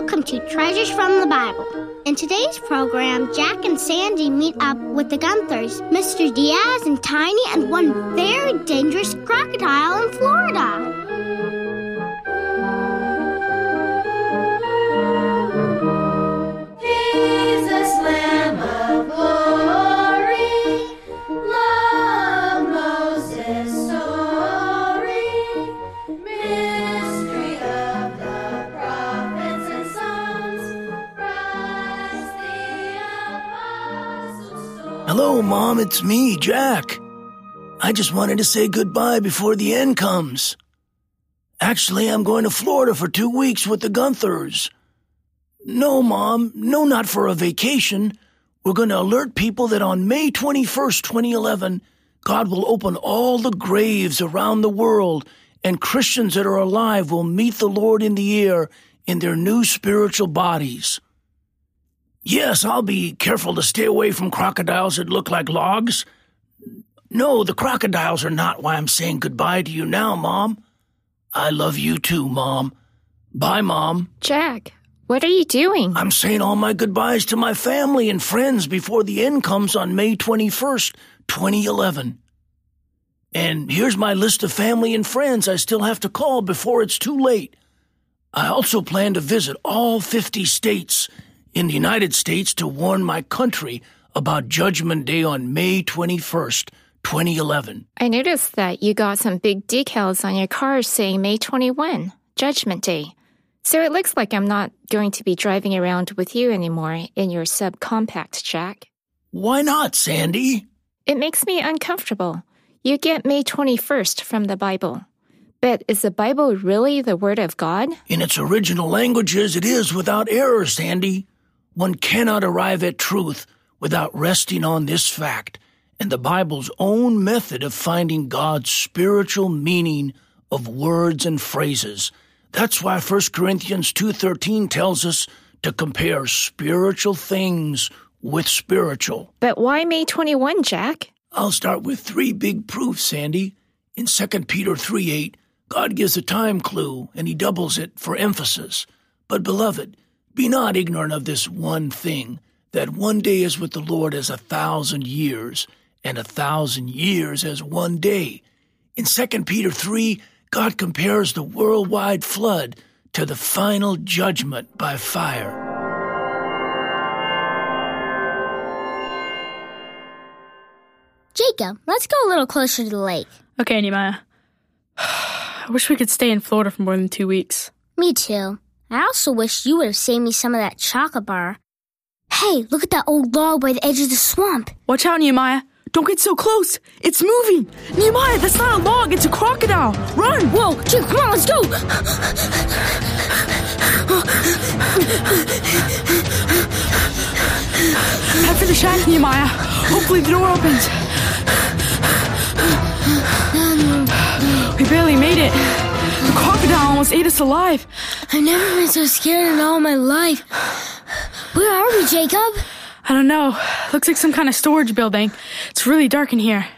welcome to Treasures from the Bible. In today's program, Jack and Sandy meet up with the Gunthers, Mr. Diaz and Tiny, and one very dangerous crocodile in Florida. Hello, Mom. It's me, Jack. I just wanted to say goodbye before the end comes. Actually, I'm going to Florida for two weeks with the Gunthers. No, Mom. No, not for a vacation. We're going to alert people that on May 21st, 2011, God will open all the graves around the world, and Christians that are alive will meet the Lord in the air in their new spiritual bodies. Yes, I'll be careful to stay away from crocodiles that look like logs. No, the crocodiles are not why I'm saying goodbye to you now, Mom. I love you too, Mom. Bye, Mom. Jack, what are you doing? I'm saying all my goodbyes to my family and friends before the end comes on May 21st, 2011. And here's my list of family and friends I still have to call before it's too late. I also plan to visit all 50 states in the United States to warn my country about Judgment Day on May 21st, 2011. I noticed that you got some big decals on your car saying May 21, Judgment Day. So it looks like I'm not going to be driving around with you anymore in your subcompact, Jack. Why not, Sandy? It makes me uncomfortable. You get May 21st from the Bible. But is the Bible really the Word of God? In its original languages, it is without error, Sandy. One cannot arrive at truth without resting on this fact and the Bible's own method of finding God's spiritual meaning of words and phrases. That's why 1 Corinthians 2:13 tells us to compare spiritual things with spiritual. But why May 21, Jack? I'll start with three big proofs, Sandy. In 2 Peter 3 8, God gives a time clue and he doubles it for emphasis. But, beloved, be not ignorant of this one thing that one day is with the Lord as a thousand years, and a thousand years as one day. In 2 Peter 3, God compares the worldwide flood to the final judgment by fire. Jacob, let's go a little closer to the lake. Okay, Nehemiah. I wish we could stay in Florida for more than two weeks. Me too. I also wish you would have saved me some of that chocolate bar. Hey, look at that old log by the edge of the swamp. Watch out, Nehemiah. Don't get so close. It's moving. Nehemiah, that's not a log. It's a crocodile. Run. Whoa, Jake, come on, let's go! Head for the shack, Nehemiah. Hopefully the door opens. We barely made it. Crocodile almost ate us alive. I've never been so scared in all my life. Where are we, Jacob? I don't know. Looks like some kind of storage building. It's really dark in here.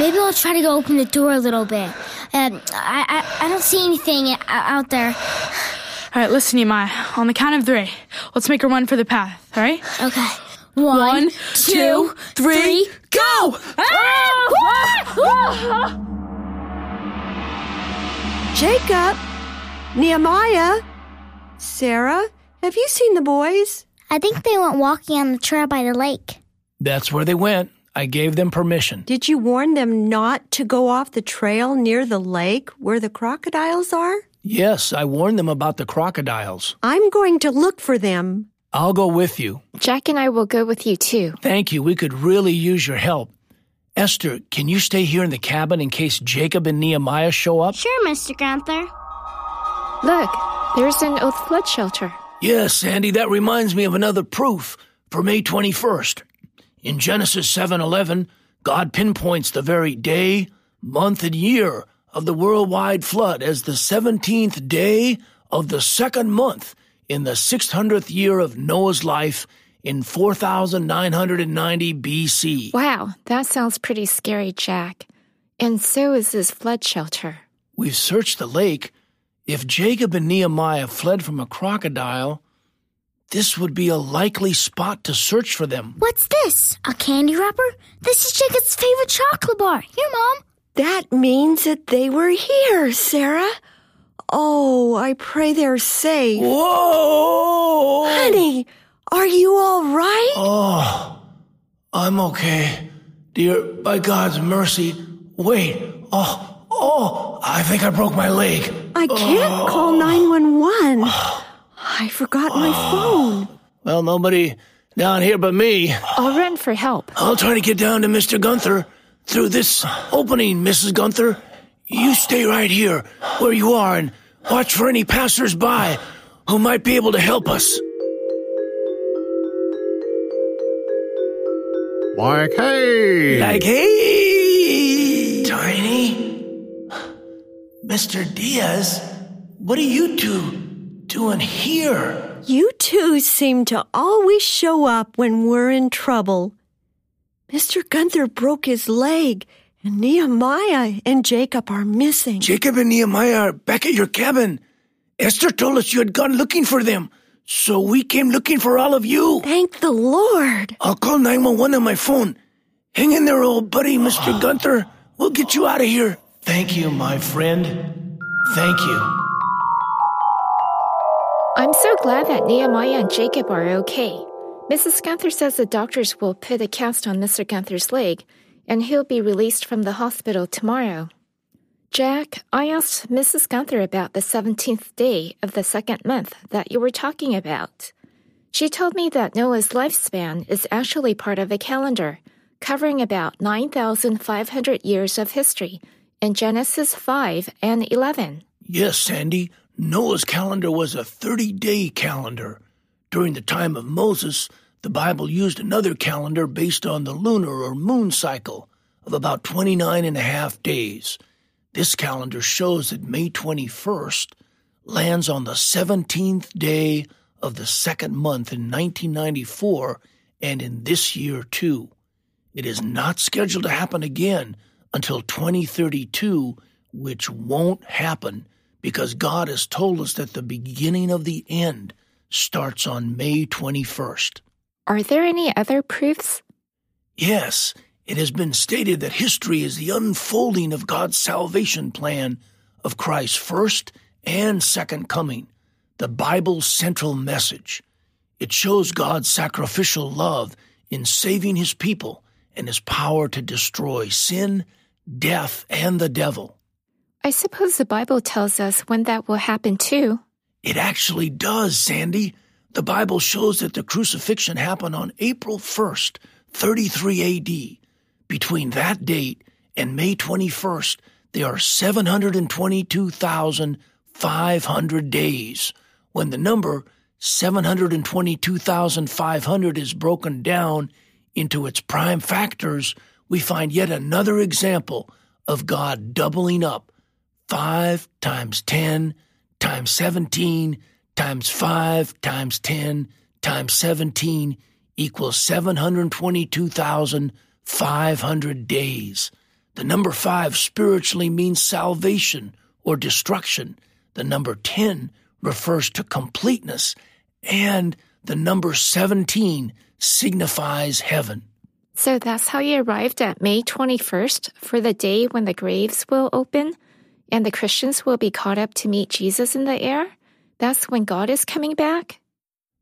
Maybe I'll try to go open the door a little bit. Um, I, I, I don't see anything out there. All right, listen, Nehemiah. On the count of three, let's make a run for the path. All right? Okay. One, two, three, go! Ah! Ah! Ah! Jacob, Nehemiah, Sarah, have you seen the boys? I think they went walking on the trail by the lake. That's where they went. I gave them permission. Did you warn them not to go off the trail near the lake where the crocodiles are? Yes, I warned them about the crocodiles. I'm going to look for them. I'll go with you. Jack and I will go with you too. Thank you. We could really use your help. Esther, can you stay here in the cabin in case Jacob and Nehemiah show up? Sure, Mr. Gunther. Look, there's an old flood shelter. Yes, Sandy, that reminds me of another proof for May 21st. In Genesis 7:11, God pinpoints the very day, month, and year of the worldwide flood as the 17th day of the second month in the 600th year of Noah's life in 4990 BC. Wow, that sounds pretty scary, Jack. And so is this flood shelter. We've searched the lake. If Jacob and Nehemiah fled from a crocodile, this would be a likely spot to search for them. What's this? A candy wrapper? This is Jacob's favorite chocolate bar. Here, Mom. That means that they were here, Sarah. Oh, I pray they're safe. Whoa! Honey, are you all right? Oh, I'm okay. Dear, by God's mercy. Wait. Oh, oh, I think I broke my leg. I can't oh. call 911. I forgot my oh. phone. Well, nobody down here but me. I'll run for help. I'll try to get down to Mr. Gunther through this opening, Mrs. Gunther. You stay right here where you are and watch for any passers-by who might be able to help us. Like, hey! Like, hey! Tiny? Mr. Diaz, what are you two doing here? You two seem to always show up when we're in trouble. Mr. Gunther broke his leg, and Nehemiah and Jacob are missing. Jacob and Nehemiah are back at your cabin. Esther told us you had gone looking for them, so we came looking for all of you. Thank the Lord. I'll call 911 on my phone. Hang in there, old buddy, Mr. Gunther. We'll get you out of here. Thank you, my friend. Thank you. I'm so glad that Nehemiah and Jacob are okay. Mrs. Gunther says the doctors will put a cast on Mr. Gunther's leg, and he'll be released from the hospital tomorrow. Jack, I asked Mrs. Gunther about the 17th day of the second month that you were talking about. She told me that Noah's lifespan is actually part of a calendar covering about 9,500 years of history in Genesis 5 and 11. Yes, Sandy. Noah's calendar was a 30 day calendar. During the time of Moses, the Bible used another calendar based on the lunar or moon cycle of about 29 and a half days. This calendar shows that May 21st lands on the 17th day of the second month in 1994 and in this year too. It is not scheduled to happen again until 2032, which won't happen because God has told us that the beginning of the end starts on May 21st. Are there any other proofs? Yes, it has been stated that history is the unfolding of God's salvation plan of Christ's first and second coming, the Bible's central message. It shows God's sacrificial love in saving his people and his power to destroy sin, death, and the devil. I suppose the Bible tells us when that will happen too. It actually does, Sandy. The Bible shows that the crucifixion happened on April 1st, 33 AD. Between that date and May 21st, there are 722,500 days. When the number 722,500 is broken down into its prime factors, we find yet another example of God doubling up 5 times 10 times 17 times 5 times 10 times 17 equals 722,500 days. The number 5 spiritually means salvation or destruction. The number 10 refers to completeness. And the number 17 signifies heaven. So that's how you arrived at May 21st for the day when the graves will open and the Christians will be caught up to meet Jesus in the air? That's when God is coming back?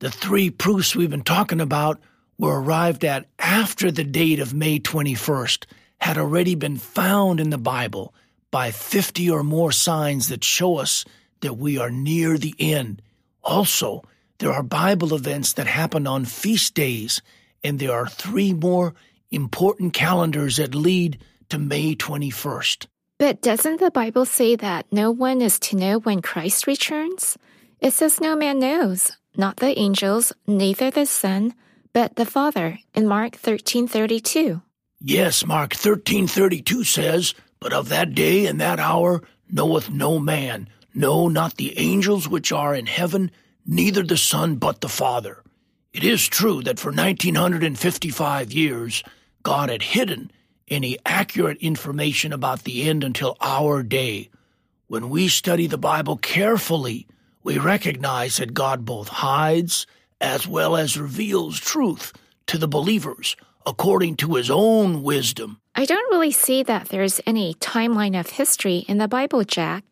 The three proofs we've been talking about were arrived at after the date of May 21st had already been found in the Bible by 50 or more signs that show us that we are near the end. Also, there are Bible events that happen on feast days, and there are three more important calendars that lead to May 21st. But doesn't the Bible say that no one is to know when Christ returns? It says no man knows, not the angels, neither the Son, but the Father in Mark 13:32. Yes, Mark 13:32 says, But of that day and that hour knoweth no man, no, not the angels which are in heaven, neither the Son, but the Father. It is true that for 1955 years, God had hidden any accurate information about the end until our day. When we study the Bible carefully, we recognize that God both hides as well as reveals truth to the believers according to his own wisdom. I don't really see that there's any timeline of history in the Bible, Jack,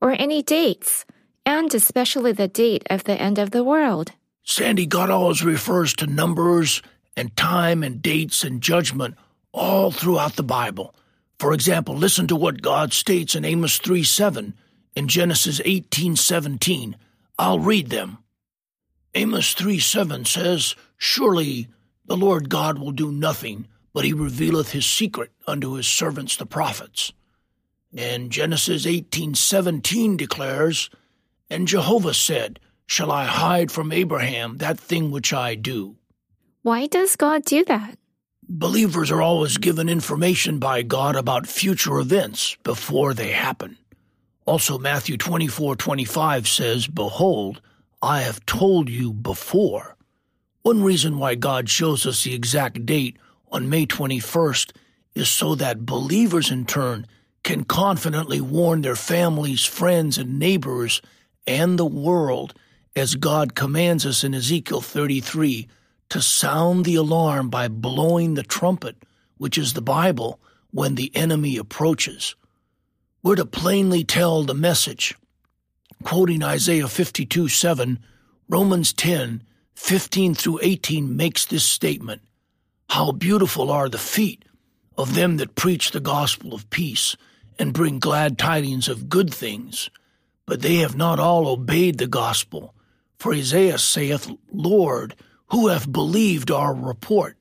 or any dates, and especially the date of the end of the world. Sandy, God always refers to numbers and time and dates and judgment all throughout the Bible. For example, listen to what God states in Amos 3 7 and Genesis eighteen seventeen. I'll read them. Amos 3 7 says, Surely the Lord God will do nothing, but he revealeth his secret unto his servants the prophets. And Genesis eighteen seventeen declares, And Jehovah said, Shall I hide from Abraham that thing which I do? Why does God do that? Believers are always given information by God about future events before they happen. Also, Matthew 24 25 says, Behold, I have told you before. One reason why God shows us the exact date on May 21st is so that believers in turn can confidently warn their families, friends, and neighbors and the world as God commands us in Ezekiel 33 to sound the alarm by blowing the trumpet, which is the Bible, when the enemy approaches. We're to plainly tell the message. Quoting Isaiah 52 7, Romans 10 15 through 18 makes this statement How beautiful are the feet of them that preach the gospel of peace and bring glad tidings of good things. But they have not all obeyed the gospel. For Isaiah saith, Lord, who hath believed our report?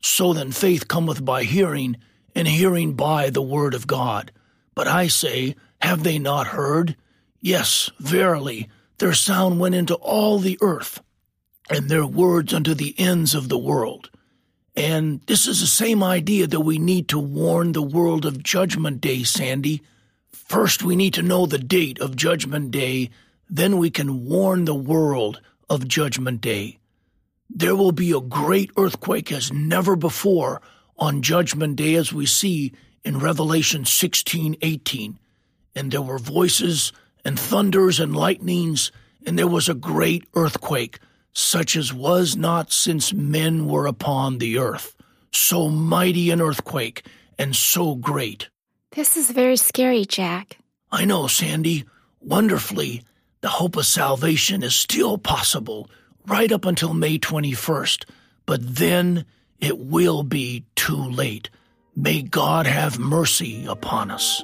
So then faith cometh by hearing, and hearing by the word of God. But I say, have they not heard? Yes, verily, their sound went into all the earth, and their words unto the ends of the world. And this is the same idea that we need to warn the world of Judgment Day, Sandy. First, we need to know the date of Judgment Day, then we can warn the world of Judgment Day. There will be a great earthquake as never before on Judgment Day, as we see in Revelation 16 18. And there were voices and thunders and lightnings, and there was a great earthquake, such as was not since men were upon the earth. So mighty an earthquake, and so great. This is very scary, Jack. I know, Sandy. Wonderfully, the hope of salvation is still possible right up until May 21st, but then it will be too late. May God have mercy upon us.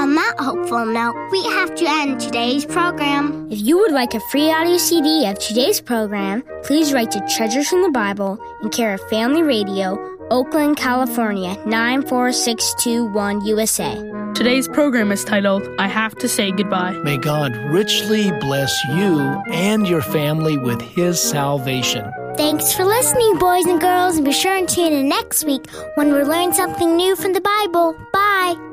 On that hopeful note, we have to end today's program. If you would like a free audio CD of today's program, please write to Treasures from the Bible in care of Family Radio, Oakland, California 94621 USA. Today's program is titled I Have to Say Goodbye. May God richly bless you and your family with His salvation. Thanks for listening, boys and girls, and be sure and tune in next week when we learn something new from the Bible. Bye.